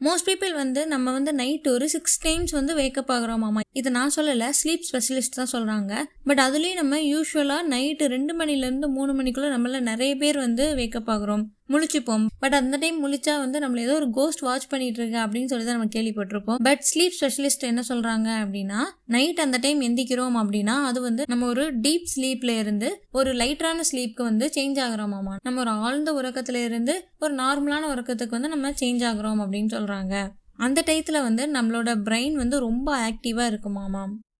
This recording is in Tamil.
மோஸ்ட் பீப்புள் வந்து நம்ம வந்து நைட் ஒரு சிக்ஸ் டைம்ஸ் வந்து வேக்கப் ஆகுறோமாமா இதை நான் சொல்லலை ஸ்லீப் ஸ்பெஷலிஸ்ட் தான் சொல்கிறாங்க பட் அதுலேயும் நம்ம யூஸ்வலாக நைட்டு ரெண்டு மணிலேருந்து மூணு மணிக்குள்ளே நம்மள நிறைய பேர் வந்து வேக்கப் ஆகிறோம். முழிச்சுப்போம். பட் அந்த டைம் முழிச்சா வந்து நம்மள ஏதோ ஒரு கோஸ்ட் வாட்ச் பண்ணிட்டு இருக்கு அப்படின்னு சொல்லி தான் நம்ம கேள்விப்பட்டிருப்போம். பட் ஸ்லீப் ஸ்பெஷலிஸ்ட் என்ன சொல்றாங்க அப்படின்னா நைட் அந்த டைம் எந்திக்கிறோம் அப்படின்னா அது வந்து நம்ம ஒரு டீப் ஸ்லீப்ல இருந்து ஒரு லைட்டரான ஸ்லீப்க்கு வந்து சேஞ்ச் ஆகுறோமாமா? நம்ம ஒரு ஆழ்ந்த உறக்கத்துல இருந்து ஒரு நார்மலான உறக்கத்துக்கு வந்து நம்ம சேஞ்ச் ஆகுறோம் அப்படின்னு சொல்றாங்க. அந்த டயத்துல வந்து நம்மளோட பிரெயின் வந்து ரொம்ப ஆக்டிவா இருக்குமாமாம்